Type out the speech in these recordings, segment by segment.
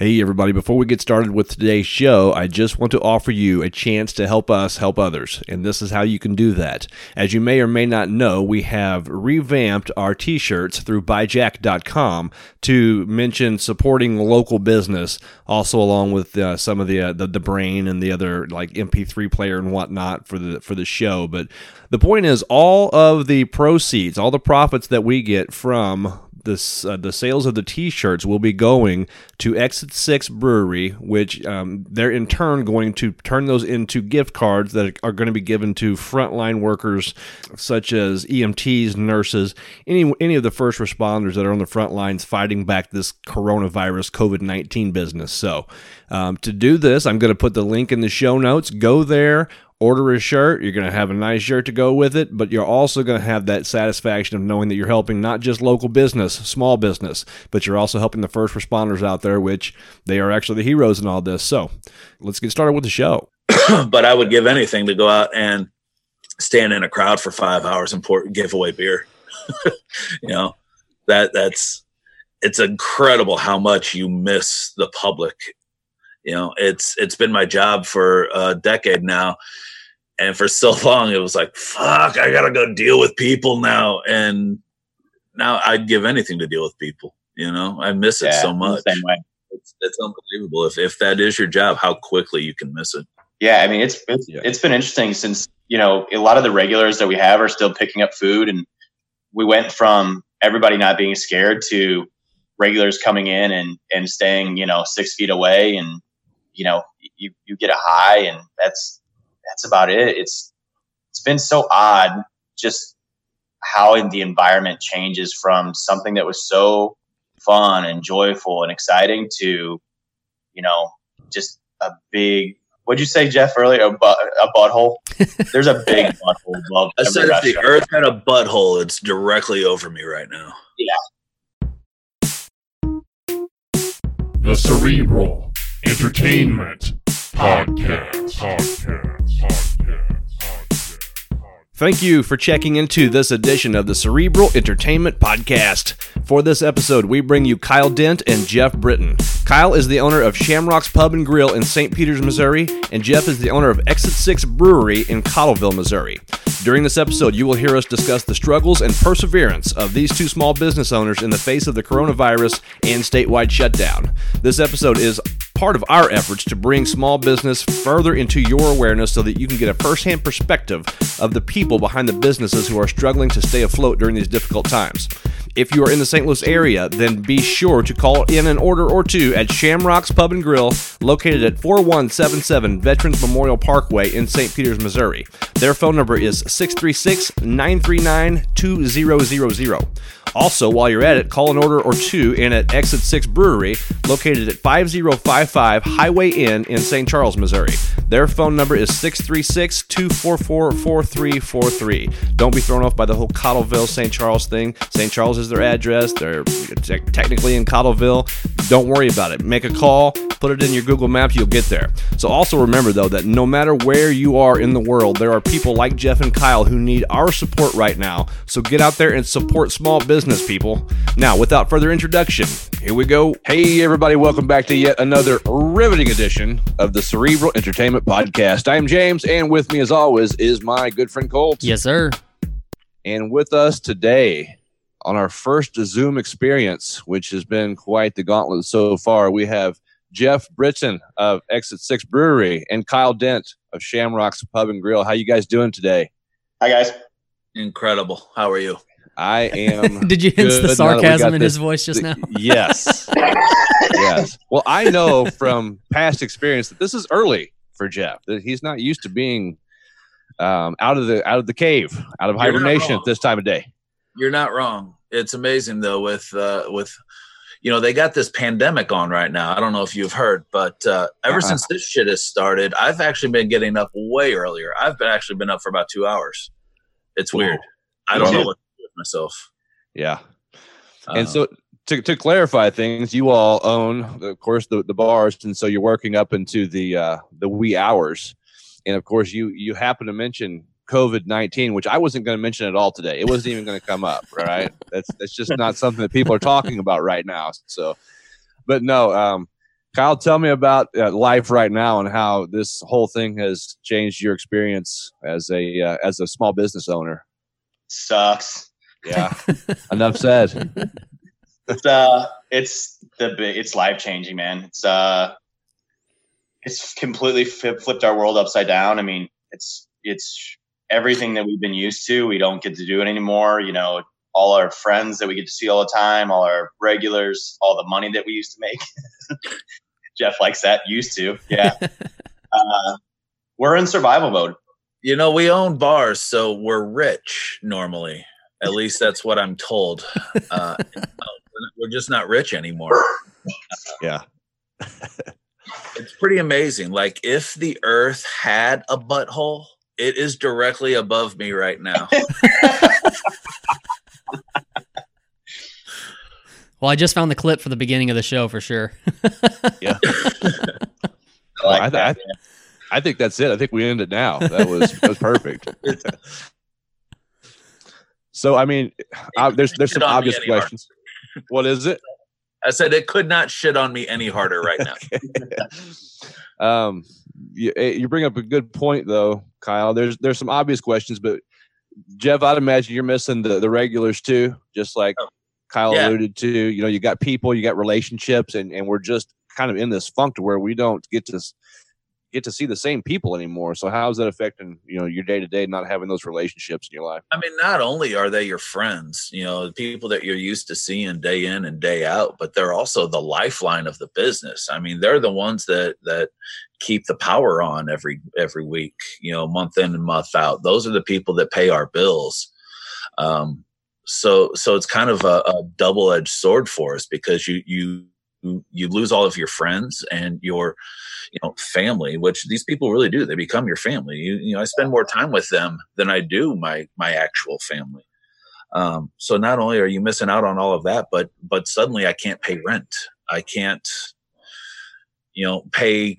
Hey, everybody, before we get started with today's show, I just want to offer you a chance to help us help others. And this is how you can do that. As you may or may not know, we have revamped our t shirts through buyjack.com to mention supporting local business, also along with uh, some of the, uh, the, the brain and the other like MP3 player and whatnot for the, for the show. But the point is, all of the proceeds, all the profits that we get from this uh, the sales of the T-shirts will be going to Exit Six Brewery, which um, they're in turn going to turn those into gift cards that are going to be given to frontline workers such as EMTs, nurses, any any of the first responders that are on the front lines fighting back this coronavirus COVID nineteen business. So um, to do this, I'm going to put the link in the show notes. Go there order a shirt. You're going to have a nice shirt to go with it, but you're also going to have that satisfaction of knowing that you're helping not just local business, small business, but you're also helping the first responders out there, which they are actually the heroes in all this. So let's get started with the show. but I would give anything to go out and stand in a crowd for five hours and pour, give away beer. you know, that that's it's incredible how much you miss the public you know it's it's been my job for a decade now and for so long it was like fuck i gotta go deal with people now. And now i'd give anything to deal with people you know? I miss it yeah, so much. same way. It's, it's unbelievable. If, if that is your job how quickly you can miss it. Yeah i mean it's it's, yeah. it's been interesting since you know a lot of the regulars that we have are still picking up food. And we went from everybody not being scared to regulars coming in and and staying you know six feet away. And you know you you get a high and that's that's about it. It's it's been so odd just how the environment changes from something that was so fun and joyful and exciting to you know just a big what'd you say jeff earlier? A, bu- a butthole? There's a big butthole above i said if the earth had a butthole it's directly over me right now. Yeah. The cerebral Entertainment Podcast. Podcast. Podcast. Thank you for checking into this edition of the Cerebral Entertainment Podcast. For this episode, we bring you Kyle Dent and Jeff Britton. Kyle is the owner of Shamrock's Pub and Grill in St. Peters, Missouri, and Jeff is the owner of Exit 6 Brewery in Cottleville, Missouri. During this episode, you will hear us discuss the struggles and perseverance of these two small business owners in the face of the coronavirus and statewide shutdown. This episode is part of our efforts to bring small business further into your awareness so that you can get a firsthand perspective of the people behind the businesses who are struggling to stay afloat during these difficult times. If you are in the St. Louis area, then be sure to call in an order or two at Shamrock's Pub and Grill, located at 4177 Veterans Memorial Parkway in St. Peters, Missouri. Their phone number is 636 939 2000. Also, while you're at it, call an order or two in at Exit 6 Brewery, located at 5055 Highway N in St. Charles, Missouri. Their phone number is 636 244 4343. Don't be thrown off by the whole Cottleville St. Charles thing. St. Charles is their address. They're te- technically in Cottleville. Don't worry about it. Make a call, put it in your Google Maps, you'll get there. So, also remember, though, that no matter where you are in the world, there are people like Jeff and Kyle who need our support right now. So, get out there and support small business, people. Now, without further introduction, here we go. Hey, everybody, welcome back to yet another riveting edition of the Cerebral Entertainment Podcast. I am James, and with me, as always, is my good friend Colt. Yes, sir. And with us today on our first Zoom experience, which has been quite the gauntlet so far, we have Jeff Britton of Exit Six Brewery and Kyle Dent of Shamrock's Pub and Grill. How you guys doing today? Hi, guys. Incredible. How are you? I am. Did you sense the sarcasm in his voice just now? Yes. yes. Well, I know from past experience that this is early for Jeff. That he's not used to being um, out of the out of the cave, out of You're hibernation at this time of day. You're not wrong. It's amazing though with uh, with you know they got this pandemic on right now. I don't know if you've heard, but uh, ever uh-huh. since this shit has started, I've actually been getting up way earlier. I've been actually been up for about two hours. It's weird. I don't know what myself. Yeah. Uh, and so to, to clarify things, you all own, of course, the, the bars, and so you're working up into the uh, the wee hours. And of course, you you happen to mention COVID nineteen, which I wasn't going to mention at all today. It wasn't even going to come up. Right? That's that's just not something that people are talking about right now. So, but no, um, Kyle, tell me about uh, life right now and how this whole thing has changed your experience as a uh, as a small business owner. Sucks. Yeah. Enough said. It's uh, it's the it's life changing, man. It's uh, it's completely flipped our world upside down. I mean, it's it's everything that we've been used to. We don't get to do it anymore. You know, all our friends that we get to see all the time, all our regulars, all the money that we used to make. Jeff likes that. Used to, yeah. uh, we're in survival mode. You know, we own bars, so we're rich normally. At least that's what I'm told. Uh, we're just not rich anymore. yeah. it's pretty amazing. Like if the earth had a butthole, it is directly above me right now. well, I just found the clip for the beginning of the show for sure. yeah. I, like I, that, I, I, think that's it. I think we end it now. That was that was perfect. So I mean, I, there's there's some obvious questions. What is it? I said it could not shit on me any harder right now. um, you, eh, you bring up a good point though, Kyle. There's there's some obvious questions, but Jeff, I'd imagine you're missing the the regulars too, just like oh, Kyle yeah. alluded to. You know, you got people, you got relationships, and and we're just kind of in this funk to where we don't get to get to see the same people anymore. So how is that affecting you know your day to day not having those relationships in your life? I mean, not only are they your friends, you know, the people that you're used to seeing day in and day out, but they're also the lifeline of the business. I mean, they're the ones that that keep the power on every every week, you know, month in and month out. Those are the people that pay our bills. Um, so so it's kind of a, a double edged sword for us because you you you lose all of your friends and your you know family which these people really do. They become your family. You, you know i spend more time with them than i do my my actual family. Um, so not only are you missing out on all of that but but suddenly i can't pay rent. I can't you know pay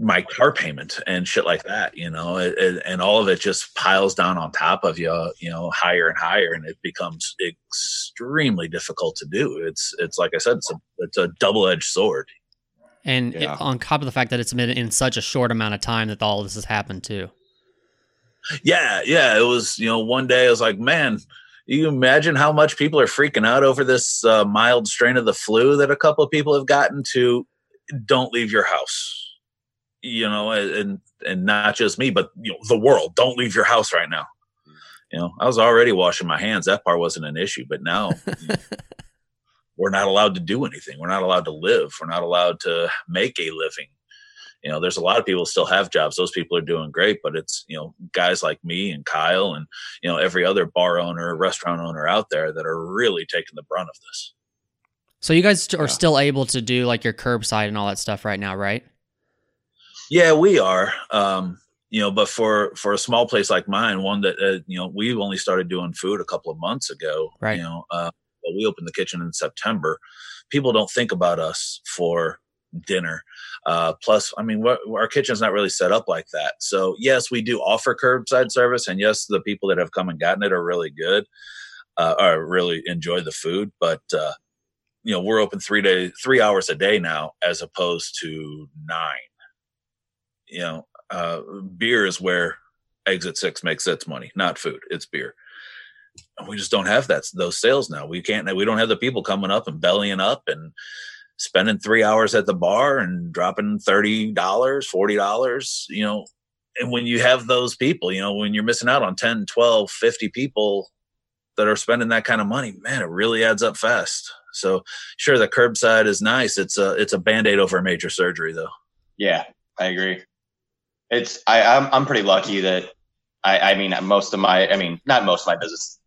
my car payment and shit like that, you know, it, it, and all of it just piles down on top of you, you know, higher and higher, and it becomes extremely difficult to do. It's it's like I said, it's a it's a double edged sword. And yeah. it, on top of the fact that it's been in such a short amount of time that all this has happened too. Yeah, yeah, it was. You know, one day I was like, man. You imagine how much people are freaking out over this uh, mild strain of the flu that a couple of people have gotten to. Don't leave your house you know, and and not just me, but you know, the world. Don't leave your house right now. You know, I was already washing my hands. That part wasn't an issue, but now we're not allowed to do anything. We're not allowed to live. We're not allowed to make a living. You know, there's a lot of people still have jobs. Those people are doing great, but it's you know guys like me and Kyle and you know every other bar owner, restaurant owner out there that are really taking the brunt of this. So you guys are yeah. still able to do like your curbside and all that stuff right now, right? Yeah, we are. Um, you know, but for for a small place like mine, one that uh, you know we've only started doing food a couple of months ago. Right. You know, uh, we opened the kitchen in September. People don't think about us for dinner. Uh, plus, I mean, our kitchen's not really set up like that. So, yes, we do offer curbside service, and yes, the people that have come and gotten it are really good, uh, or really enjoy the food. But uh, you know, we're open three days, three hours a day now, as opposed to nine you know, uh, beer is where Exit Six makes its money, not food. It's beer. And we just don't have that those sales now. We can't. We don't have the people coming up and bellying up and spending three hours at the bar and dropping thirty dollars, forty dollars. You know, and when you have those people, you know, when you're missing out on 10, 12, 50 people that are spending that kind of money, man, it really adds up fast. So sure, the curbside is nice. It's a it's a band aid over a major surgery, though. Yeah, I agree it's I, I'm I'm pretty lucky that I, I mean most of my I mean not most of my business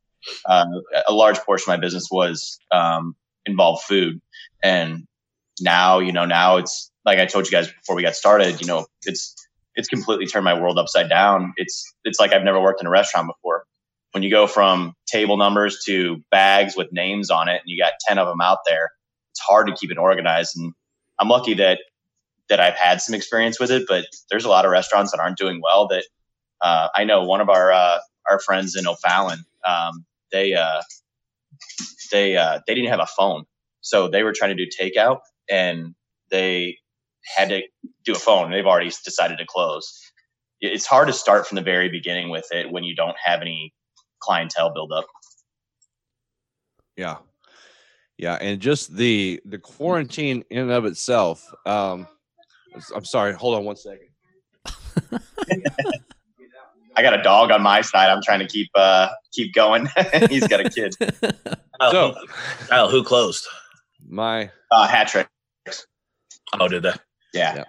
uh, a large portion of my business was um, involved food. And now you know now it's like I told you guys before we got started you know it's it's completely turned my world upside down. It's it's like I've never worked in a restaurant before. When you go from table numbers to bags with names on it and you got 10 of them out there it's hard to keep it organized. And I'm lucky that that I've had some experience with it, but there's a lot of restaurants that aren't doing well. That uh, I know one of our uh, our friends in O'Fallon, um, they uh, they uh, they didn't have a phone, so they were trying to do takeout, and they had to do a phone. They've already decided to close. It's hard to start from the very beginning with it when you don't have any clientele build up. Yeah, yeah, and just the the quarantine in and of itself. Um, I'm sorry. Hold on one second. I got a dog on my side. I'm trying to keep uh keep going. He's got a kid. so, Kyle, who closed? My uh, hat trick. Oh, did that? Yeah. yeah.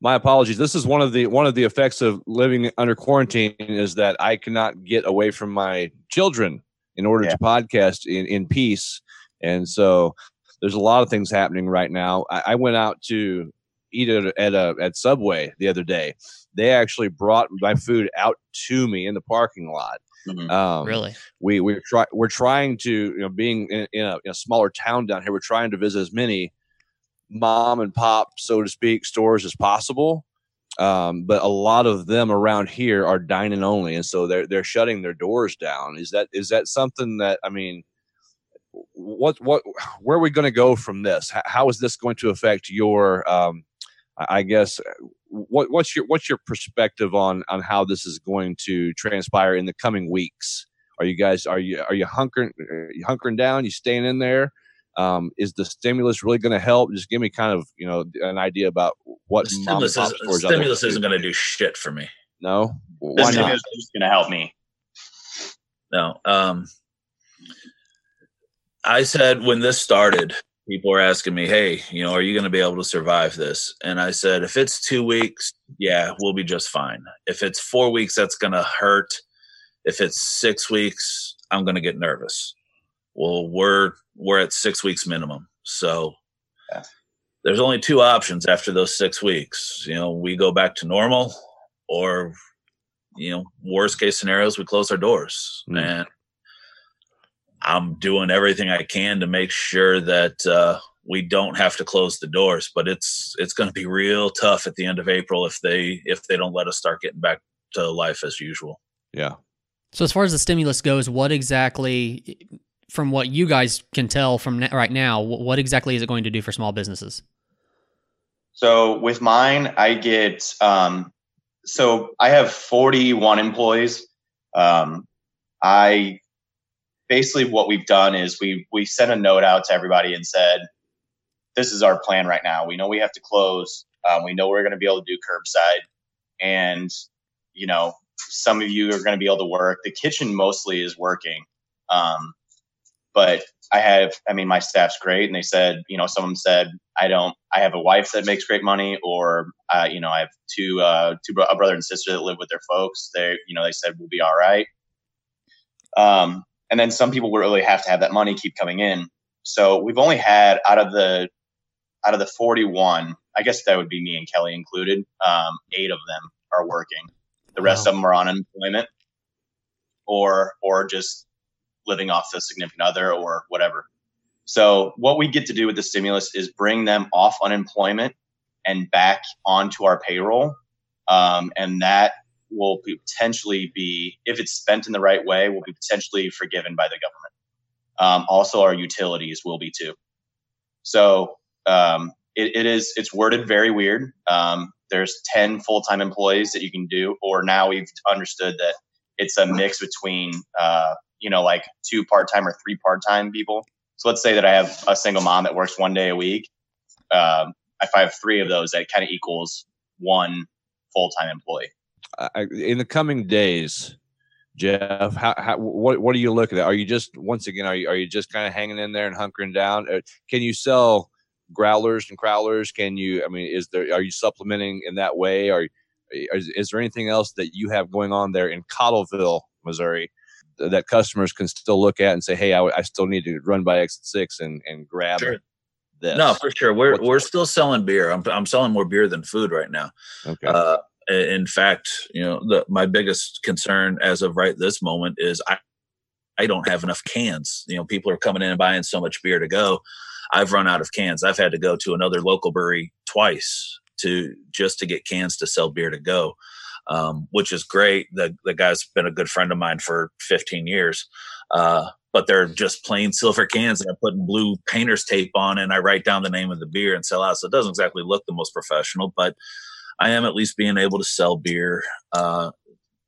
My apologies. This is one of the one of the effects of living under quarantine is that I cannot get away from my children in order yeah. to podcast in in peace, and so there's a lot of things happening right now. I, I went out to eat at a, at, a, at Subway the other day. They actually brought my food out to me in the parking lot. Mm-hmm. Um, really? We we're try, we're trying to you know being in, in, a, in, a, smaller town down here. We're trying to visit as many mom and pop, so to speak, stores as possible. Um, but a lot of them around here are dining only, and so they're they're shutting their doors down. Is that is that something that I mean? What what where are we going to go from this? How, how is this going to affect your um, I guess what, what's your what's your perspective on on how this is going to transpire in the coming weeks? Are you guys are you are you hunkering are you hunkering down? You staying in there? Um, is the stimulus really going to help? Just give me kind of you know an idea about what the stimulus, is, stimulus isn't going to do shit for me. No, why the not? Is going to help me. No, um, I said when this started, people are asking me, "Hey, you know, are you going to be able to survive this?" And I said, "If it's 2 weeks, yeah, we'll be just fine. If it's 4 weeks, that's going to hurt. If it's 6 weeks, I'm going to get nervous." Well, we're we're at 6 weeks minimum. So yeah. there's only two options after those 6 weeks. You know, we go back to normal or you know, worst case scenarios we close our doors. Mm. And I'm doing everything I can to make sure that uh, we don't have to close the doors. But it's it's going to be real tough at the end of April if they if they don't let us start getting back to life as usual. Yeah. So as far as the stimulus goes, what exactly, from what you guys can tell from right now, what exactly is it going to do for small businesses? So with mine, I get um, so I have 41 employees. Um, I basically what we've done is we we sent a note out to everybody and said, "This is our plan right now. We know we have to close. Um, we know we're going to be able to do curbside, and you know, some of you are going to be able to work. The kitchen mostly is working, um, but I have, I mean, my staff's great, and they said, you know, someone said, I don't, I have a wife that makes great money, or uh, you know, I have two, uh, two, a brother and sister that live with their folks. They, you know, they said we'll be all right. Um, and then some people will really have to have that money keep coming in. So we've only had out of the out of the 41, I guess that would be me and Kelly included. Um, eight of them are working. The rest wow. of them are on unemployment or or just living off the significant other or whatever. So what we get to do with the stimulus is bring them off unemployment and back onto our payroll, um, and that will potentially be, if it's spent in the right way, will be potentially forgiven by the government. Um, also, our utilities will be too. So um, it, it is it's worded very weird. Um, there's 10 full-time employees that you can do, or now we've understood that it's a mix between uh, you know like two part-time or three part-time people. So let's say that I have a single mom that works one day a week. Um, if I have three of those, that kind of equals one full-time employee in the coming days, Jeff, how, how, what what are you looking at? Are you just once again are you are you just kind of hanging in there and hunkering down? Uh, can you sell growlers and crowlers? Can you? I mean, is there are you supplementing in that way? Or is, is there anything else that you have going on there in Cottleville, Missouri, that customers can still look at and say, "Hey, I, I still need to run by exit six and and grab." Sure. This. No, for sure. We're What's we're still selling beer. I'm I'm selling more beer than food right now. Okay. Uh, in fact, you know, the, my biggest concern as of right this moment is I, I don't have enough cans. You know, people are coming in and buying so much beer to go. I've run out of cans. I've had to go to another local brewery twice to just to get cans to sell beer to go, um, which is great. The the guy's been a good friend of mine for 15 years. Uh, but they're just plain silver cans and I put blue painter's tape on and I write down the name of the beer and sell out. So it doesn't exactly look the most professional, but I am at least being able to sell beer, uh,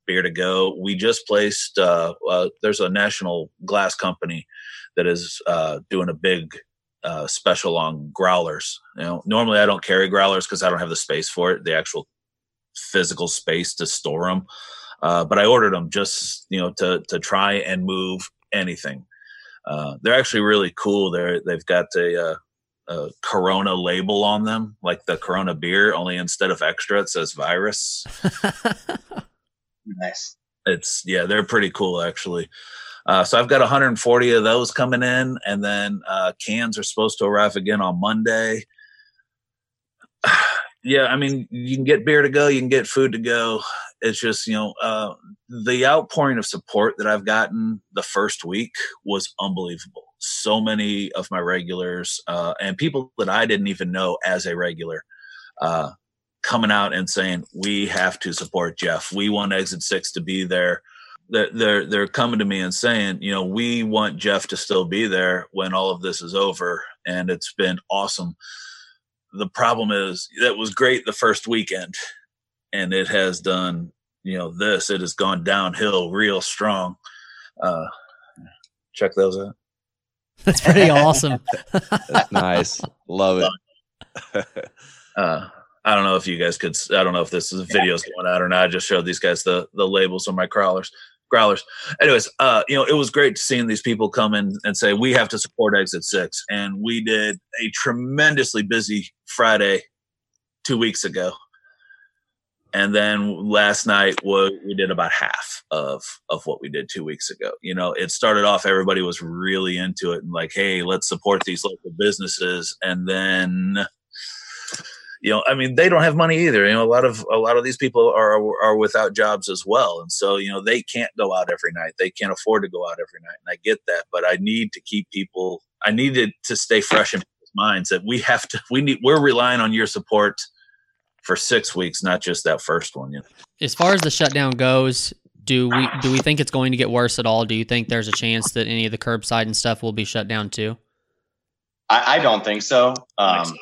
beer to go. We just placed, uh, uh, there's a national glass company that is uh, doing a big uh, special on growlers. You know, normally I don't carry growlers because I don't have the space for it, the actual physical space to store them. Uh, but I ordered them just you know to to try and move anything. They're actually really cool. They're they've got a, a, Corona label on them, like the Corona beer. Only instead of extra, it says virus. nice. It's yeah, they're pretty cool actually. Uh, so I've got 140 of those coming in, and then uh, cans are supposed to arrive again on Monday. yeah, I mean, you can get beer to go, you can get food to go. It's just you know uh, the outpouring of support that I've gotten the first week was unbelievable. So many of my regulars uh, and people that I didn't even know as a regular uh, coming out and saying we have to support Jeff. We want Exit Six to be there they're, they're they're coming to me and saying, you know, we want Jeff to still be there when all of this is over, and it's been awesome. The problem is that was great the first weekend, and it has done, you know, this. It has gone downhill real strong. Uh, check those out. That's pretty awesome. That's nice. Love it. uh, I don't know if you guys could. I don't know if this is videos going out or not. I just showed these guys the the labels on my crawlers growlers. Anyways, uh, you know, it was great seeing these people come in and say we have to support Exit Six, and we did a tremendously busy Friday two weeks ago, and then last night we, did about half of of what we did two weeks ago. You know, it started off everybody was really into it and like, hey, let's support these local businesses, and then you know, I mean, they don't have money either. You know, a lot of a lot of these people are are without jobs as well, and so you know they can't go out every night. They can't afford to go out every night, and I get that. But I need to keep people. I needed to stay fresh in people's minds that we have to. We need. We're relying on your support for six weeks, not just that first one. You know? As far as the shutdown goes, do we do we think it's going to get worse at all? Do you think there's a chance that any of the curbside and stuff will be shut down too? I, I don't think so. Um,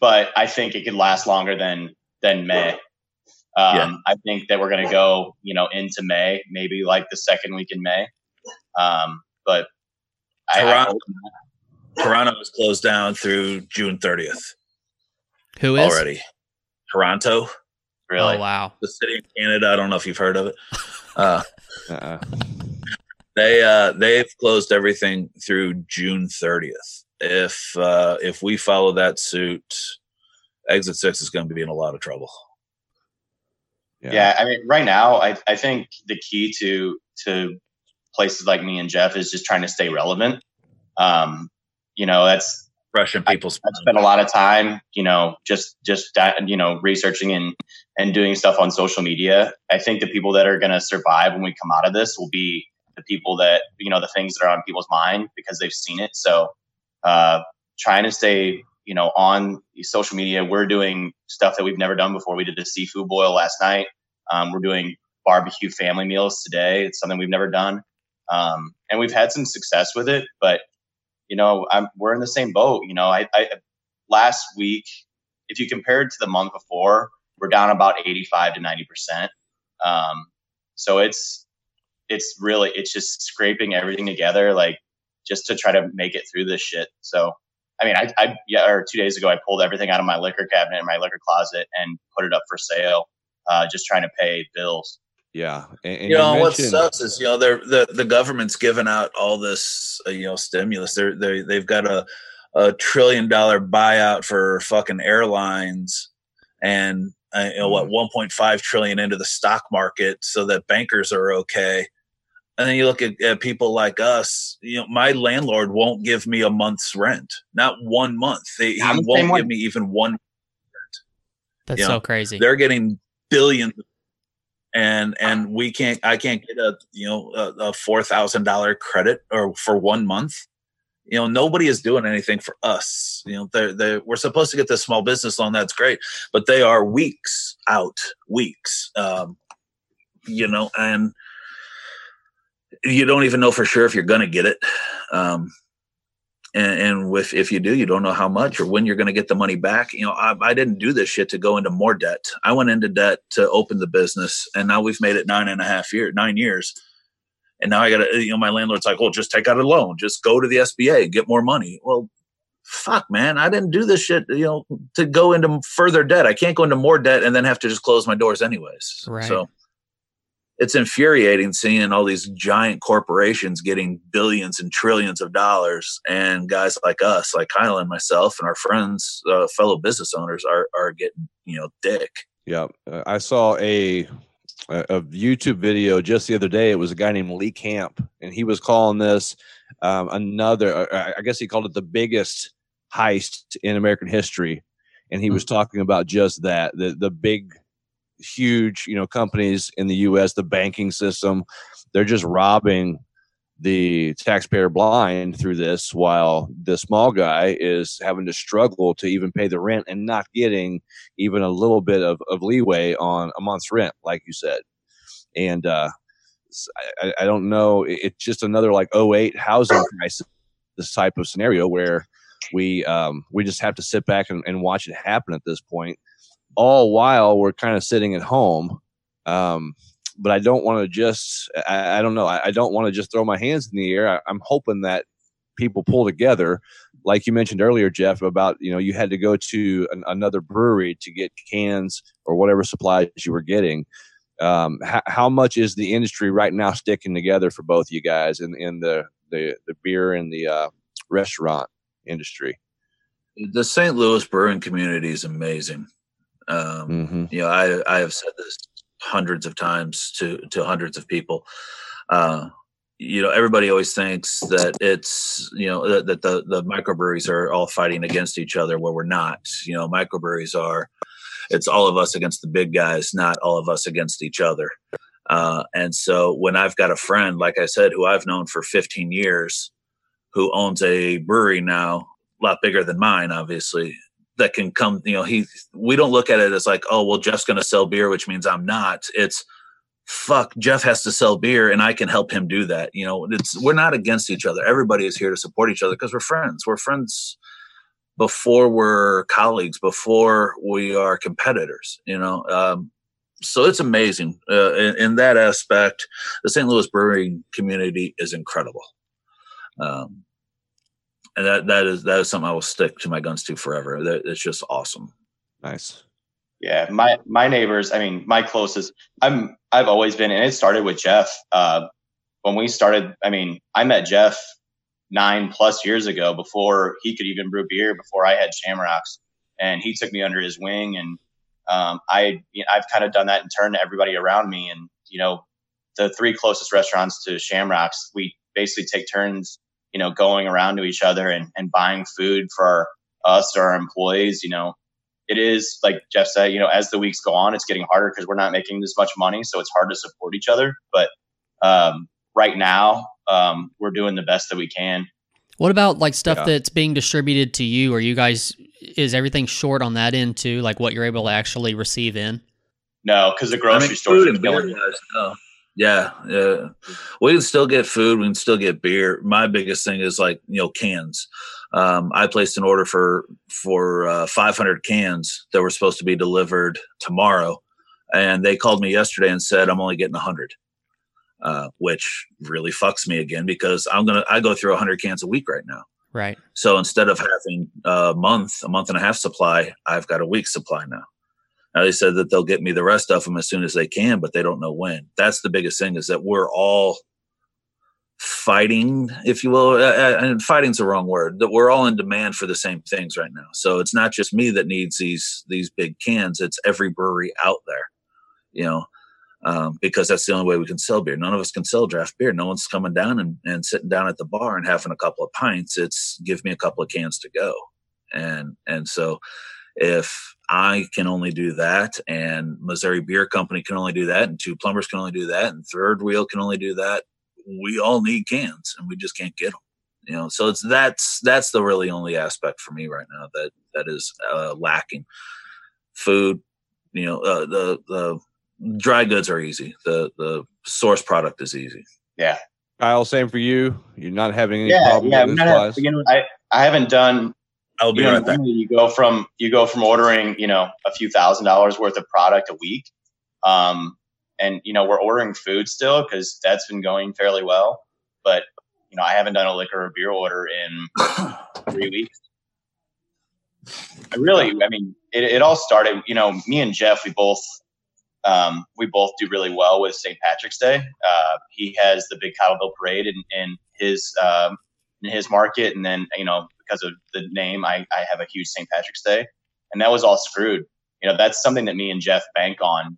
but I think it could last longer than than May. Um, yeah. I think that we're going to go, you know, into May, maybe like the second week in May. Um, but Toronto, I, I Toronto is closed down through June 30th. Who is already Toronto? Really? Oh wow! The city of Canada. I don't know if you've heard of it. Uh, uh-uh. They uh, they've closed everything through June 30th if uh, if we follow that suit, Exit Six is going to be in a lot of trouble. Yeah. yeah, I mean, right now, I I think the key to to places like me and Jeff is just trying to stay relevant. Um, you know, that's fresh in people's. I, I spent a lot of time, you know, just just you know researching and and doing stuff on social media. I think the people that are going to survive when we come out of this will be the people that you know the things that are on people's mind because they've seen it. So uh, trying to stay, you know, on social media. We're doing stuff that we've never done before. We did a seafood boil last night. Um, we're doing barbecue family meals today. It's something we've never done, um, and we've had some success with it. But you know, I'm, we're in the same boat. You know, I, I last week, if you compare it to the month before, we're down about 85 to 90 percent. Um, so it's it's really it's just scraping everything together. Like just to try to make it through this shit. So, I mean, I, I yeah, or two days ago, I pulled everything out of my liquor cabinet in my liquor closet and put it up for sale, uh, just trying to pay bills. Yeah, and, and you know what sucks is you know they're the the government's giving out all this uh, you know stimulus. They're they they've got a a trillion dollar buyout for fucking airlines and uh, you know what mm-hmm. 1.5 trillion into the stock market so that bankers are okay and then you look at, at, people like us you know my landlord won't give me a month's rent not one month they, he won't give me even one rent. that's you so know, crazy they're getting billions and and we can't i can't get a you know a, a four thousand dollar credit or for one month. You know nobody is doing anything for us. You know they're, they're we're supposed to get this small business loan that's great but they are weeks out weeks um you know and you don't even know for sure if you're going to get it. Um, and, and with if you do, you don't know how much or when you're going to get the money back. You know, I, I didn't do this shit to go into more debt. I went into debt to open the business, and now we've made it nine and a half years, nine years. And now I got to, you know, my landlord's like, well, just take out a loan, just go to the SBA, get more money. Well, fuck, man, I didn't do this shit, you know, to go into further debt. I can't go into more debt and then have to just close my doors anyways. Right. So it's infuriating seeing all these giant corporations getting billions and trillions of dollars and guys like us like kyle and myself and our friends uh, fellow business owners are, are getting you know dick. Yeah uh, i saw a a youtube video just the other day. It was a guy named lee camp and he was calling this um, another uh, i guess he called it the biggest heist in american history. And he was talking about just that the the big huge, you know, companies in the U.S., the banking system, they're just robbing the taxpayer blind through this, while the small guy is having to struggle to even pay the rent and not getting even a little bit of, of leeway on a month's rent, like you said. And uh, I, I don't know, it's just another like 08 housing crisis, this type of scenario where we um, we just have to sit back and, and watch it happen at this point all while we're kind of sitting at home. Um, but I don't want to just, I, I, don't know, I, I don't want to just throw my hands in the air. I, I'm hoping that people pull together. Like you mentioned earlier, Jeff, about, you know, you had to go to an, another brewery to get cans or whatever supplies you were getting. Um, how, how much is the industry right now sticking together for both you guys in, in the, the, the beer and the uh, restaurant industry? The St. Louis brewing community is amazing. Um, mm-hmm. You know, I I have said this hundreds of times to to hundreds of people. Uh, you know, everybody always thinks that it's you know that, that the the microbreweries are all fighting against each other, where we're not. You know, microbreweries are it's all of us against the big guys, not all of us against each other. Uh, and so when I've got a friend, like I said, who I've known for 15 years, who owns a brewery now, a lot bigger than mine, obviously, that can come you know he we don't look at it as like oh well jeff's going to sell beer which means i'm not. It's fuck jeff has to sell beer and i can help him do that you know? It's we're not against each other. Everybody is here to support each other because we're friends. We're friends before we're colleagues before we are competitors you know? Um, so it's amazing uh, in, in, that aspect the st louis brewing community is incredible. Um, and that that is that is something I will stick to my guns to forever. That it's just awesome. Nice. Yeah, my my neighbors. I mean, my closest. I'm I've always been, and it started with Jeff. Uh, when we started, I mean, I met Jeff nine plus years ago before he could even brew beer. Before I had Shamrocks, and he took me under his wing, and um, I you know, I've kind of done that in turn to everybody around me, and you know, the three closest restaurants to Shamrocks, we basically take turns you know, going around to each other and, and buying food for us or our employees, you know, it is like Jeff said, you know, as the weeks go on, it's getting harder because we're not making as much money. So it's hard to support each other. But um, right now, um, we're doing the best that we can. What about like stuff yeah. that's being distributed to you? Are you guys, is everything short on that end too? Like what you're able to actually receive in? No, because the grocery I mean, stores are killing. No. Yeah, yeah. We can still get food. We can still get beer. My biggest thing is like you know cans. Um, I placed an order for for uh, 500 cans that were supposed to be delivered tomorrow, and they called me yesterday and said I'm only getting 100, uh, which really fucks me again because I'm gonna I go through 100 cans a week right now. Right. So instead of having a month, a month and a half supply, I've got a week supply now. Now they said that they'll get me the rest of them as soon as they can, but they don't know when. That's the biggest thing is that we're all fighting, if you will, and fighting's the wrong word. That we're all in demand for the same things right now. So it's not just me that needs these these big cans; it's every brewery out there. You know, um, because that's the only way we can sell beer. None of us can sell draft beer. No one's coming down and, and sitting down at the bar and having a couple of pints. It's give me a couple of cans to go, and and so if I can only do that, and Missouri Beer Company can only do that, and Two Plumbers can only do that, and Third Wheel can only do that, we all need cans, and we just can't get them. You know, so it's that's that's the really only aspect for me right now that that is uh, lacking. Food, you know, uh, the the dry goods are easy. The the source product is easy. Yeah, Kyle, same for you. You're not having any Yeah, problem yeah. with we this not have- supplies? again, I, I haven't done I'll be you right back. you go from you go from ordering you know a few thousand dollars worth of product a week um, and you know we're ordering food still because that's been going fairly well but you know i haven't done a liquor or beer order in three weeks. I really i mean it, it all started you know me and jeff we both um, we both do really well with st patrick's day. Uh, he has the big cottleville parade in, in his um, in his market and then you know because of the name I, I have a huge st patrick's day. And that was all screwed. You know that's something that me and jeff bank on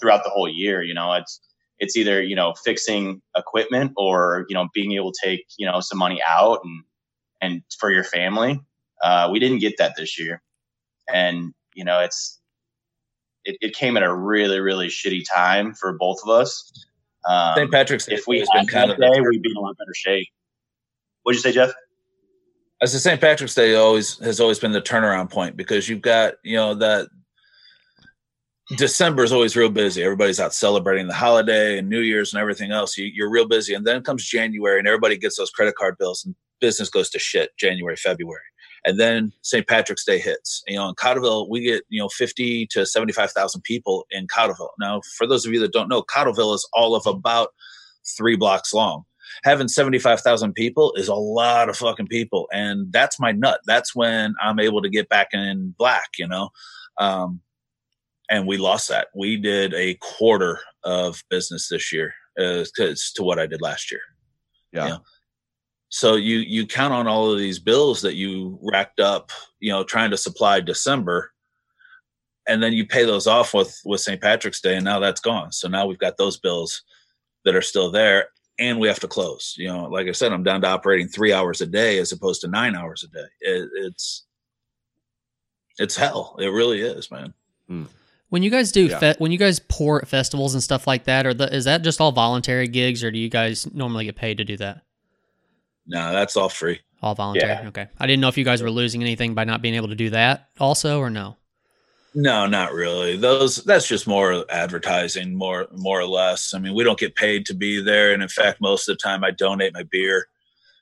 throughout the whole year you know it's it's either you know fixing equipment or you know being able to take you know some money out and and for your family. Uh, we didn't get that this year. And you know it's it, it came at a really really shitty time for both of us. Um, St. Patrick's Day if we had been kind that of day, we'd be in a lot better shape. What'd you say jeff as the St. Patrick's Day always has always been the turnaround point because you've got you know that December is always real busy. Everybody's out celebrating the holiday and New Year's and everything else. You, you're real busy, and then comes January, and everybody gets those credit card bills, and business goes to shit. January, February, and then St. Patrick's Day hits. You know, in Cottleville, we get you know fifty to seventy five thousand people in Cottleville. Now, for those of you that don't know, Cottleville is all of about three blocks long having 75,000 people is a lot of fucking people. And that's my nut. That's when I'm able to get back in black, you know? Um, and we lost that. We did a quarter of business this year as to what I did last year. Yeah. You know? So you, you count on all of these bills that you racked up, you know, trying to supply December and then you pay those off with, with St. Patrick's day and now that's gone. So now we've got those bills that are still there and we have to close. You know, like I said, I'm down to operating three hours a day as opposed to nine hours a day. It, it's it's hell. It really is, man. Hmm. When you guys do Yeah. fe- when you guys pour at festivals and stuff like that, or the, is that just all voluntary gigs, or do you guys normally get paid to do that? No, that's all free. All voluntary. Yeah. Okay. I didn't know if you guys were losing anything by not being able to do that, also, or no. No, not really. Those that's just more advertising, more more or less. I mean, we don't get paid to be there, and in fact, most of the time, I donate my beer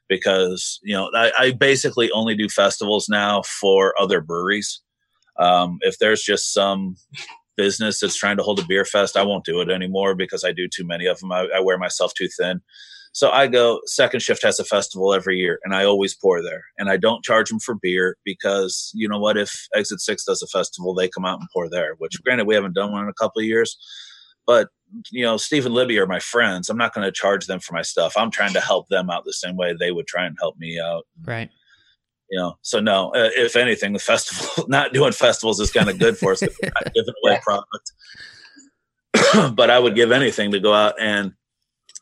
because you know I, I basically only do festivals now for other breweries. Um, if there's just some business that's trying to hold a beer fest, I won't do it anymore because I do too many of them. I, I wear myself too thin. So I go. Second Shift has a festival every year, and I always pour there. And I don't charge them for beer because you know what? If Exit Six does a festival, they come out and pour there. Which, granted, we haven't done one in a couple of years, but you know, Steve and Libby are my friends. I'm not going to charge them for my stuff. I'm trying to help them out the same way they would try and help me out. Right. You know, so no. Uh, if anything, the festival, not doing festivals, is kind of good for us. giving away Yeah. product. but I would give anything to go out and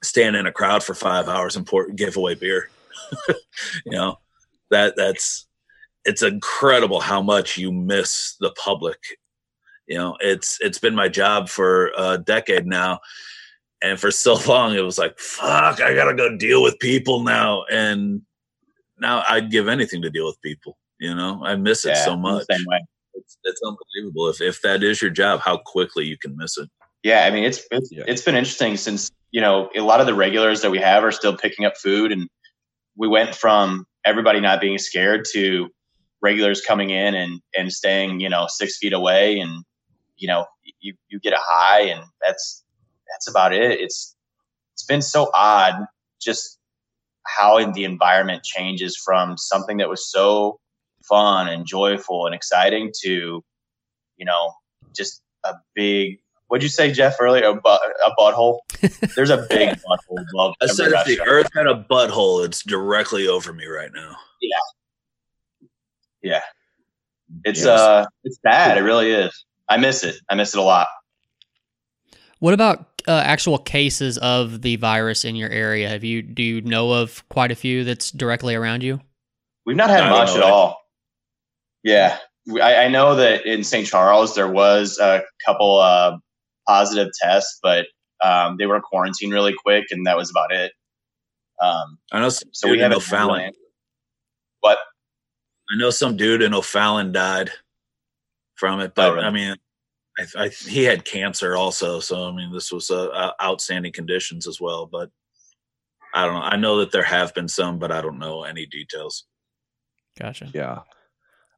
stand in a crowd for five hours and pour, give away beer. you know, that that's it's incredible how much you miss the public. You know, it's it's been my job for a decade now, and for so long it was like, fuck, I gotta go deal with people now, and now I'd give anything to deal with people. You know, I miss it so much. same way. It's, it's unbelievable if if that is your job, how quickly you can miss it. Yeah, I mean it's it's, Yeah. it's been interesting since you know a lot of the regulars that we have are still picking up food, and we went from everybody not being scared to regulars coming in and and staying you know six feet away, and you know you you get a high, and that's that's about it. It's it's been so odd just how the environment changes from something that was so fun and joyful and exciting to you know just a big what'd you say jeff earlier a, bu- a butthole there's a big butthole above I said if the earth had a butthole, it's directly over me right now. yeah yeah. it's Yes. uh it's bad it really is i miss it i miss it a lot What about uh, actual cases of the virus in your area? Have you do you know of quite a few that's directly around you? we've not had I don't much know. at all yeah I, I know that in st charles there was a couple uh positive test, but um, they were quarantined really quick and that was about it um, I know some so dude we in haven't O'Fallon. what I know some dude in O'Fallon died from it, but Oh, really? I mean, I, I, he had cancer also. So I mean, this was uh, uh, outstanding conditions as well. But I don't know. I know that there have been some, but I don't know any details. Gotcha. Yeah.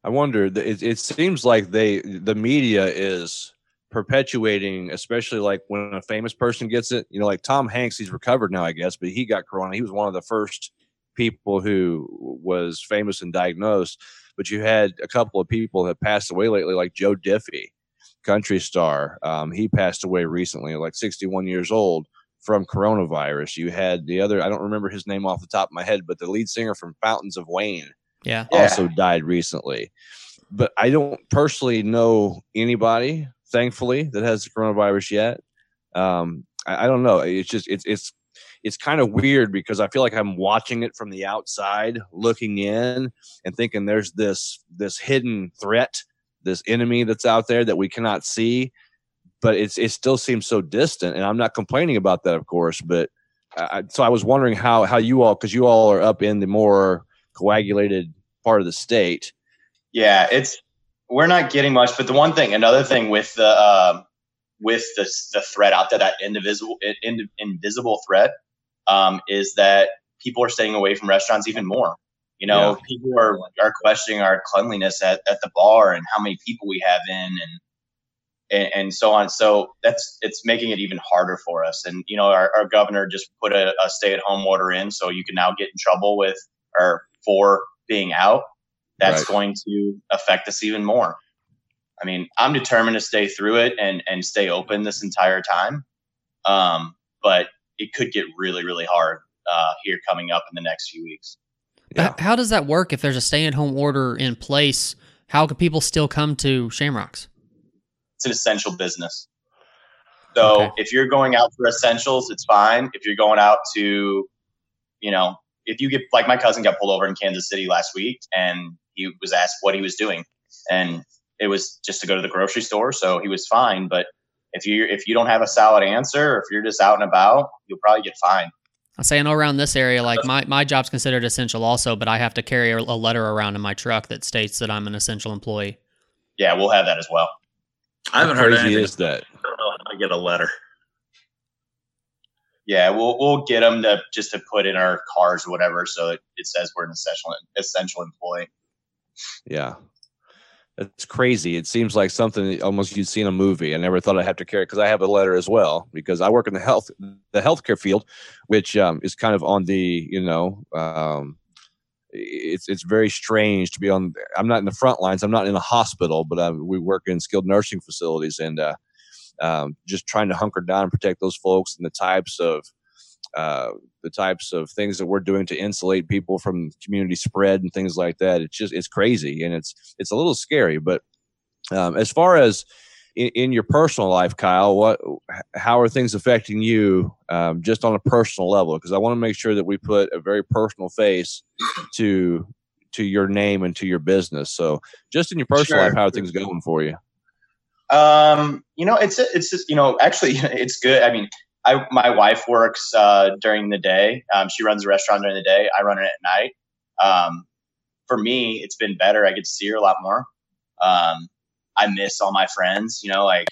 I wonder. It, it seems like they the media is perpetuating, especially like when a famous person gets it. You know, like Tom Hanks, he's recovered now, I guess, but he got corona. He was one of the first people who was famous and diagnosed. But you had a couple of people that passed away lately, like Joe Diffie, country star. Um, he passed away recently, like 61 years old from coronavirus. You had the other, I don't remember his name off the top of my head, but the lead singer from Fountains of Wayne Yeah. also died recently. But I don't personally know anybody, thankfully, that has the coronavirus yet. Um, I, I don't know. It's just it's it's it's kind of weird because I feel like I'm watching it from the outside, looking in, and thinking there's this this hidden threat, this enemy that's out there that we cannot see. But it's it still seems so distant, and I'm not complaining about that, of course. But I, so I was wondering how how you all, because you all are up in the more coagulated part of the state. Yeah, it's we're not getting much. But the one thing, another thing with the uh, with the the threat out there, that indivisible in, invisible threat, um, is that people are staying away from restaurants even more. You know, Yeah. people are are questioning our cleanliness at, at the bar and how many people we have in and, and and so on. So that's it's making it even harder for us. And you know, our, our governor just put a, a stay at home order in, so you can now get in trouble with or for being out. That's Right. going to affect us even more. I mean, I'm determined to stay through it and and stay open this entire time. Um, but it could get really, really hard uh, here coming up in the next few weeks. Yeah. How does that work if there's a stay at home order in place? How can people still come to Shamrocks? It's an essential business. So Okay. if you're going out for essentials, it's fine. If you're going out to, you know, if you get like my cousin got pulled over in Kansas City last week and he was asked what he was doing, and it was just to go to the grocery store, so he was fine. But if you if you don't have a solid answer, or if you're just out and about, you'll probably get fined. I say I know around this area, like my, my job's considered essential also, but I have to carry a, a letter around in my truck that states that I'm an essential employee. Yeah, we'll have that as well. I haven't How heard crazy anything. is that? I don't know how get a letter. Yeah, we'll we'll get them to just to put in our cars or whatever, so it, it says we're an essential essential employee. Yeah. It's crazy. It seems like something almost you'd seen a movie. I never thought I'd have to carry because I have a letter as well because I work in the health the healthcare field, which um, is kind of on the you know um, it's it's very strange to be on. I'm not in the front lines. I'm not in a hospital, but um, we work in skilled nursing facilities and uh, um, just trying to hunker down and protect those folks and the types of uh, the types of things that we're doing to insulate people from community spread and things like that. It's just it's crazy and it's it's a little scary. But um, as far as in, in your personal life, Kyle, what how are things affecting you um, just on a personal level? Because I want to make sure that we put a very personal face to to your name and to your business. So just in your personal Sure. life, how are things going for you? Um, you know, it's it's just you know, actually, it's good. I mean, I my wife works uh, during the day. Um, she runs a restaurant during the day. I run it at night. Um, for me, it's been better. I get to see her a lot more. Um, I miss all my friends. You know, like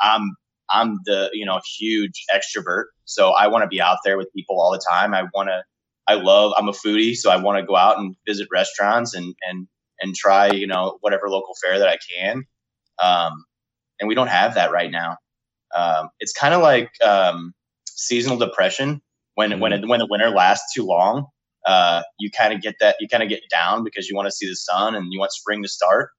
I'm I'm the you know huge extrovert, so I want to be out there with people all the time. I want to. I love. I'm a foodie, so I want to go out and visit restaurants and and and try you know whatever local fare that I can. Um, and we don't have that right now. Um, it's kind of like um, seasonal depression when when it, when the winter lasts too long. Uh, you kind of get that you kind of get down because you want to see the sun and you want spring to start.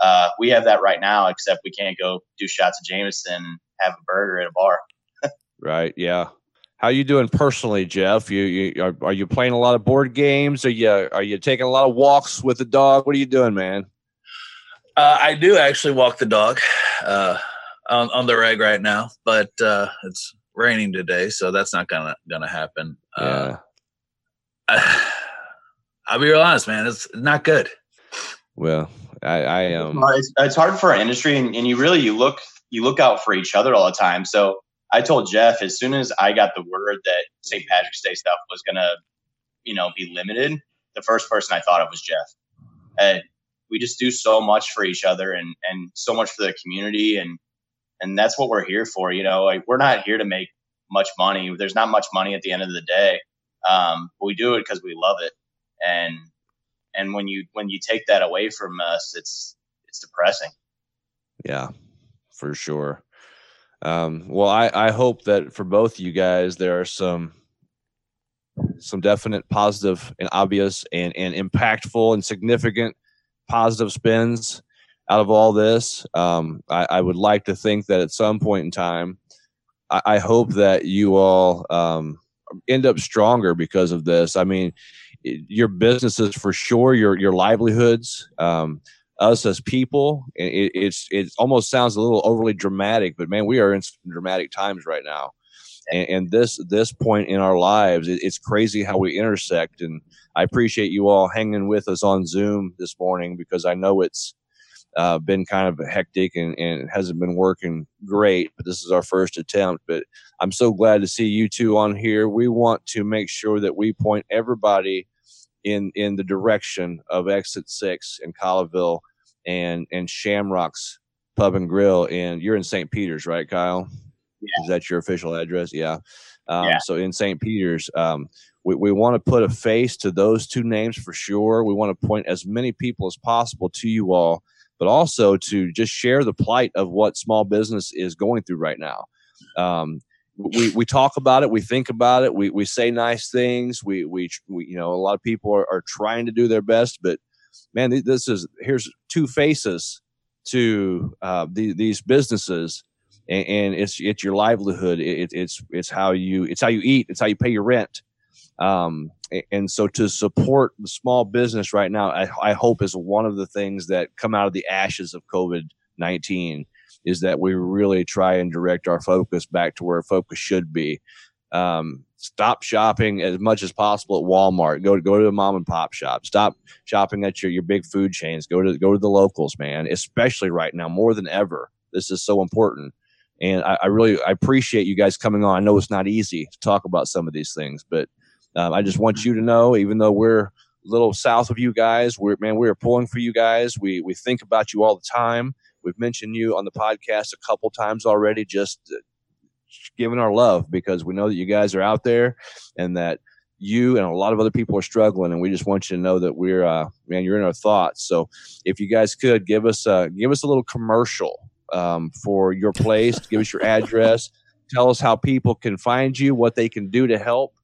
Uh, we have that right now, except we can't go do shots of Jameson and have a burger at a bar. Right? Yeah. How you doing personally, Jeff? You, you are, are you playing a lot of board games? Are you are you taking a lot of walks with the dog? What are you doing, man? Uh, I do actually walk the dog uh, on, on the reg right now, but uh, it's raining today, so that's not gonna gonna happen. Uh, Yeah. I'll be real honest, man. It's not good. Well, I, I am. Well, it's, it's hard for our industry, and, and you really you look you look out for each other all the time. So I told Jeff as soon as I got the word that St. Patrick's Day stuff was gonna, you know, be limited, the first person I thought of was Jeff. And we just do so much for each other and and so much for the community, and and that's what we're here for. You know, like we're not here to make much money. There's not much money at the end of the day. Um, but we do it because we love it, and and when you when you take that away from us, it's it's depressing. Yeah, for sure. Um, well, I, I hope that for both you guys, there are some some definite positive and obvious and, and impactful and significant positive spins out of all this. Um, I, I, would like to think that at some point in time, I, I hope that you all um, end up stronger because of this. I mean, your businesses for sure, your your livelihoods, um, us as people. It, it's it almost sounds a little overly dramatic, but man, we are in dramatic times right now. And, and this this point in our lives, it, it's crazy how we intersect. And I appreciate you all hanging with us on Zoom this morning because I know it's uh, been kind of hectic and, and hasn't been working great. But this is our first attempt. But I'm so glad to see you two on here. We want to make sure that we point everybody in in the direction of exit six in Cottleville and and Shamrock's Pub and Grill. And you're in St. Peters, right, Kyle? Yeah. Is that your official address? Yeah. Um, yeah. So in St. Peters, um, we, we want to put a face to those two names for sure. We want to point as many people as possible to you all, but also to just share the plight of what small business is going through right now. Um, we, we talk about it, we think about it, we, we say nice things. We, we, we you know, a lot of people are, are trying to do their best, but man, this is, here's two faces to uh, the, these businesses and, and, it's, it's your livelihood. It, it's, it's how you, it's how you eat. It's how you pay your rent. Um, and so to support the small business right now, I, I hope is one of the things that come out of the ashes of COVID 19 is that we really try and direct our focus back to where focus should be. Um, stop shopping as much as possible at Walmart. Go to go to a mom and pop shop. Stop shopping at your, your big food chains. Go to go to the locals, man. Especially right now, more than ever. This is so important. And I, I really I appreciate you guys coming on. I know it's not easy to talk about some of these things, but um, I just want you to know, even though we're a little south of you guys, we're man, we're pulling for you guys. We we think about you all the time. We've mentioned you on the podcast a couple times already, just uh, giving our love because we know that you guys are out there and that you and a lot of other people are struggling and we just want you to know that we're uh, man you're in our thoughts so if you guys could give us a give us a little commercial um, for your place give us your address tell us how people can find you what they can do to help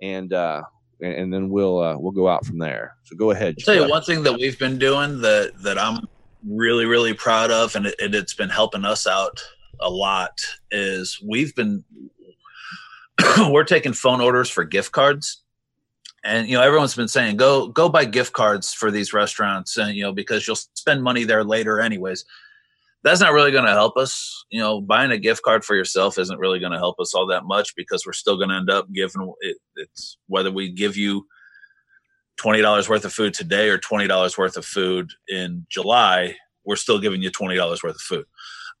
and uh, and, then we'll uh, we'll go out from there. So go ahead I'll tell you one thing that we've been doing that that i'm really really proud of and it, it's been helping us out a lot is we've been we're taking phone orders for gift cards. And you know everyone's been saying go go buy gift cards for these restaurants and you know because you'll spend money there later anyways that's not really going to help us you know buying a gift card for yourself isn't really going to help us all that much because we're still going to end up giving it, it's whether we give you $20 worth of food today or $20 worth of food in July, we're still giving you $20 worth of food.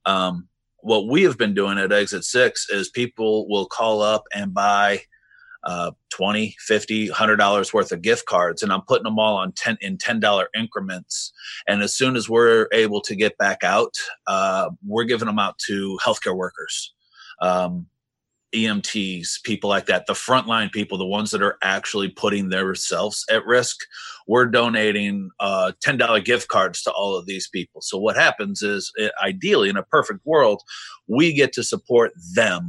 Um, what we have been doing at Exit Six is people will call up and buy uh, 20 50 $100 worth of gift cards and i'm putting them all on 10 in $10 increments and as soon as we're able to get back out uh, we're giving them out to healthcare workers um, EMTs, people like that, the frontline people, the ones that are actually putting themselves at risk, we're donating uh, $10 gift cards to all of these people. So, what happens is, eh, ideally, in a perfect world, we get to support them.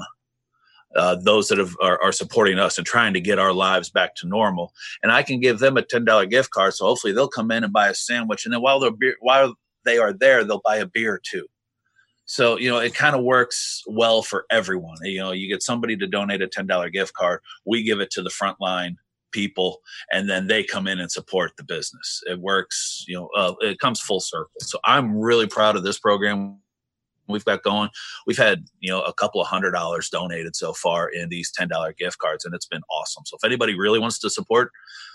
Uh, those that have, are, are, supporting us and trying to get our lives back to normal, and I can give them a ten dollar gift card. So hopefully they'll come in and buy a sandwich, and then while they're while they are there, they'll buy a beer too. So, you know, it kind of works well for everyone. You know, you get somebody to donate a $10 gift card, we give it to the frontline people, and then they come in and support the business. It works, you know, uh, it comes full circle. So I'm really proud of this program we've got going. We've had, you know, a couple of hundred dollars donated so far in these $10 gift cards, and it's been awesome. So if anybody really wants to support,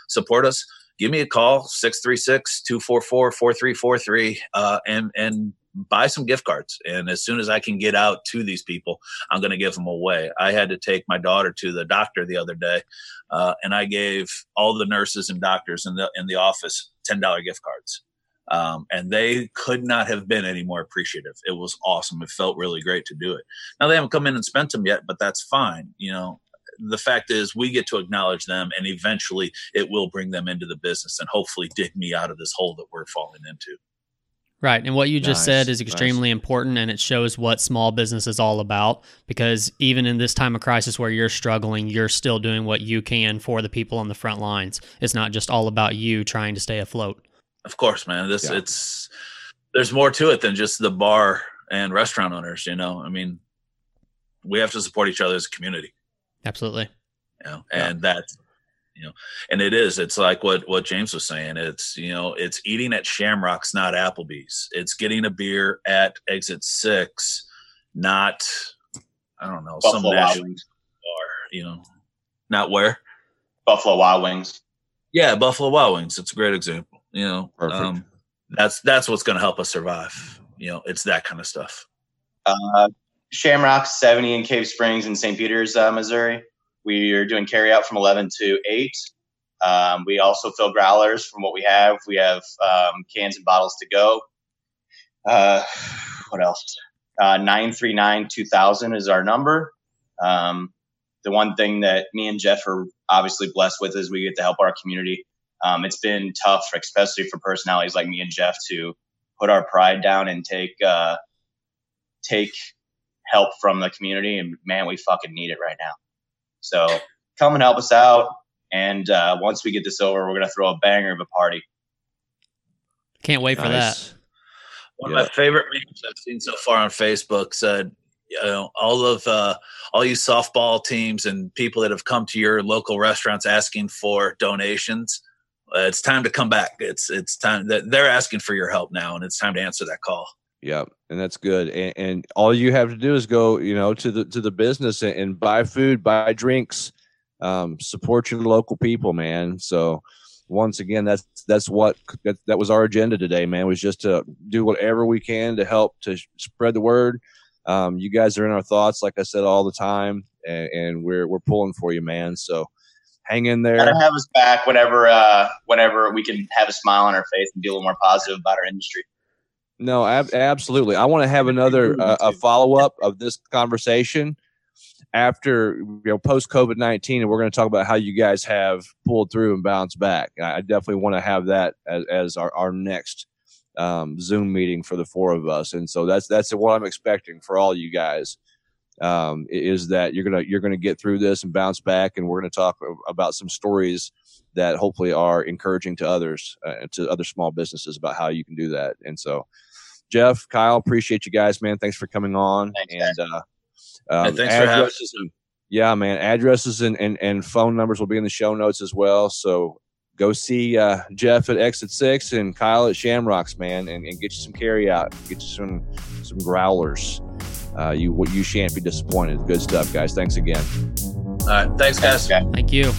support us, give me a call, 636-244-4343, uh, and, and buy some gift cards. And as soon as I can get out to these people, I'm going to give them away. I had to take my daughter to the doctor the other day, uh, and I gave all the nurses and doctors in the in the office ten dollar gift cards. Um, and they could not have been any more appreciative. It was awesome. It felt really great to do it. Now they haven't come in and spent them yet, but that's fine. You know, the fact is we get to acknowledge them and eventually it will bring them into the business and hopefully dig me out of this hole that we're falling into Right. And what you just Nice, said is nice. extremely important and it shows what small business is all about because even in this time of crisis where you're struggling, you're still doing what you can for the people on the front lines. It's not just all about you trying to stay afloat. Of course man. This Yeah. it's there's more to it than just the bar and restaurant owners you know? I mean we have to support each other as a community. Absolutely. you know Yeah. and that's you know and it is it's like what what james was saying. It's you know it's eating at shamrocks not applebee's. It's getting a beer at exit six not i don't know some Buffalo Wild national bar you know? Not where? Buffalo Wild Wings. yeah buffalo wild wings. It's a great example you know Perfect. um that's that's what's going to help us survive you know it's that kind of stuff Uh, Shamrock 70 in Cave Springs in St. Peters, uh, Missouri. We are doing carry out from 11 to 8. Um, we also fill growlers from what we have. We have um, cans and bottles to go. Uh, what else? Uh, 939 2000 is our number. Um, the one thing that me and Jeff are obviously blessed with is we get to help our community. Um, it's been tough, especially for personalities like me and Jeff, to put our pride down and take uh, take help from the community. And man, we fucking need it right now. So come and help us out. And uh, once we get this over, we're gonna throw a banger of a party. Can't wait for that. One Yeah. of my favorite memes I've seen so far on Facebook said, you know, all of uh, all you softball teams and people that have come to your local restaurants asking for donations, it's time to come back. It's it's time that they're asking for your help now, and it's time to answer that call. Yep, and that's good. And, and all you have to do is go, you know, to the to the business and, and buy food, buy drinks, um, support your local people, man. So once again, that's that's what that, that was our agenda today, man. Was just to do whatever we can to help to spread the word. Um, you guys are in our thoughts, like I said all the time, and, and we're we're pulling for you, man. So hang in there. Gotta have us back whenever uh, whenever we can have a smile on our face and be a little more positive about our industry. No, ab- absolutely. I want to have another uh, a follow up of this conversation after you know post COVID nineteen, and we're going to talk about how you guys have pulled through and bounced back. I definitely want to have that as, as our, our next um, Zoom meeting for the four of us, and so that's that's what I'm expecting for all you guys. Um, is that you're gonna you're gonna get through this and bounce back, and we're going to talk about some stories that hopefully are encouraging to others, uh, to other small businesses about how you can do that. And so, Jeff, Kyle, appreciate you guys, man. Thanks for coming on. Thanks, and uh, um, Hey, thanks for having addresses and yeah, man, addresses and, and and phone numbers will be in the show notes as well. So go see uh, Jeff at Exit Six and Kyle at Shamrocks, man, and, and get you some carry out, get you some some growlers. Uh, you you shan't be disappointed. Good stuff, guys. Thanks again. All right, thanks, guys. Okay. Thank you.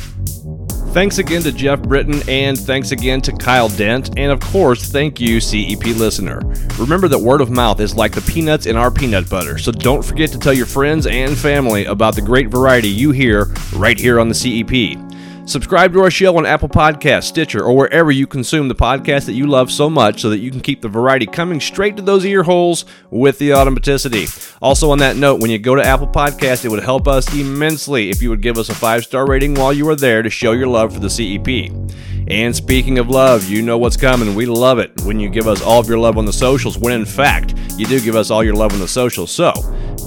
Thanks again to Jeff Britton, and thanks again to Kyle Dent, and of course, thank you, CEP listener. Remember that word of mouth is like the peanuts in our peanut butter, so don't forget to tell your friends and family about the great variety you hear right here on the CEP. Subscribe to our show on Apple Podcasts, Stitcher, or wherever you consume the podcast that you love so much so that you can keep the variety coming straight to those ear holes with the automaticity. Also, on that note, when you go to Apple Podcasts, it would help us immensely if you would give us a five star rating while you are there to show your love for the CEP. And speaking of love, you know what's coming. We love it when you give us all of your love on the socials, when in fact, you do give us all your love on the socials. So,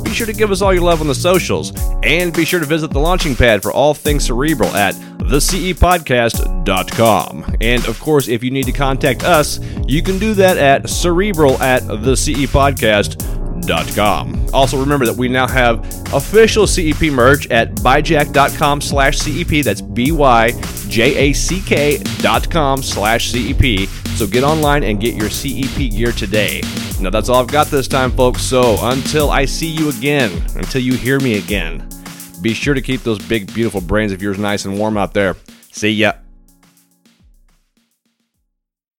be sure to give us all your love on the socials, and be sure to visit the launching pad for all things cerebral at thecepodcast.com. And of course, if you need to contact us, you can do that at cerebral at thecepodcast.com. Also, remember that we now have official CEP merch at byjack.com slash CEP. That's B-Y-J-A-C-K dot com slash CEP. So get online and get your CEP gear today. Now, that's all I've got this time, folks. So until I see you again, until you hear me again, be sure to keep those big, beautiful brains of yours nice and warm out there. See ya.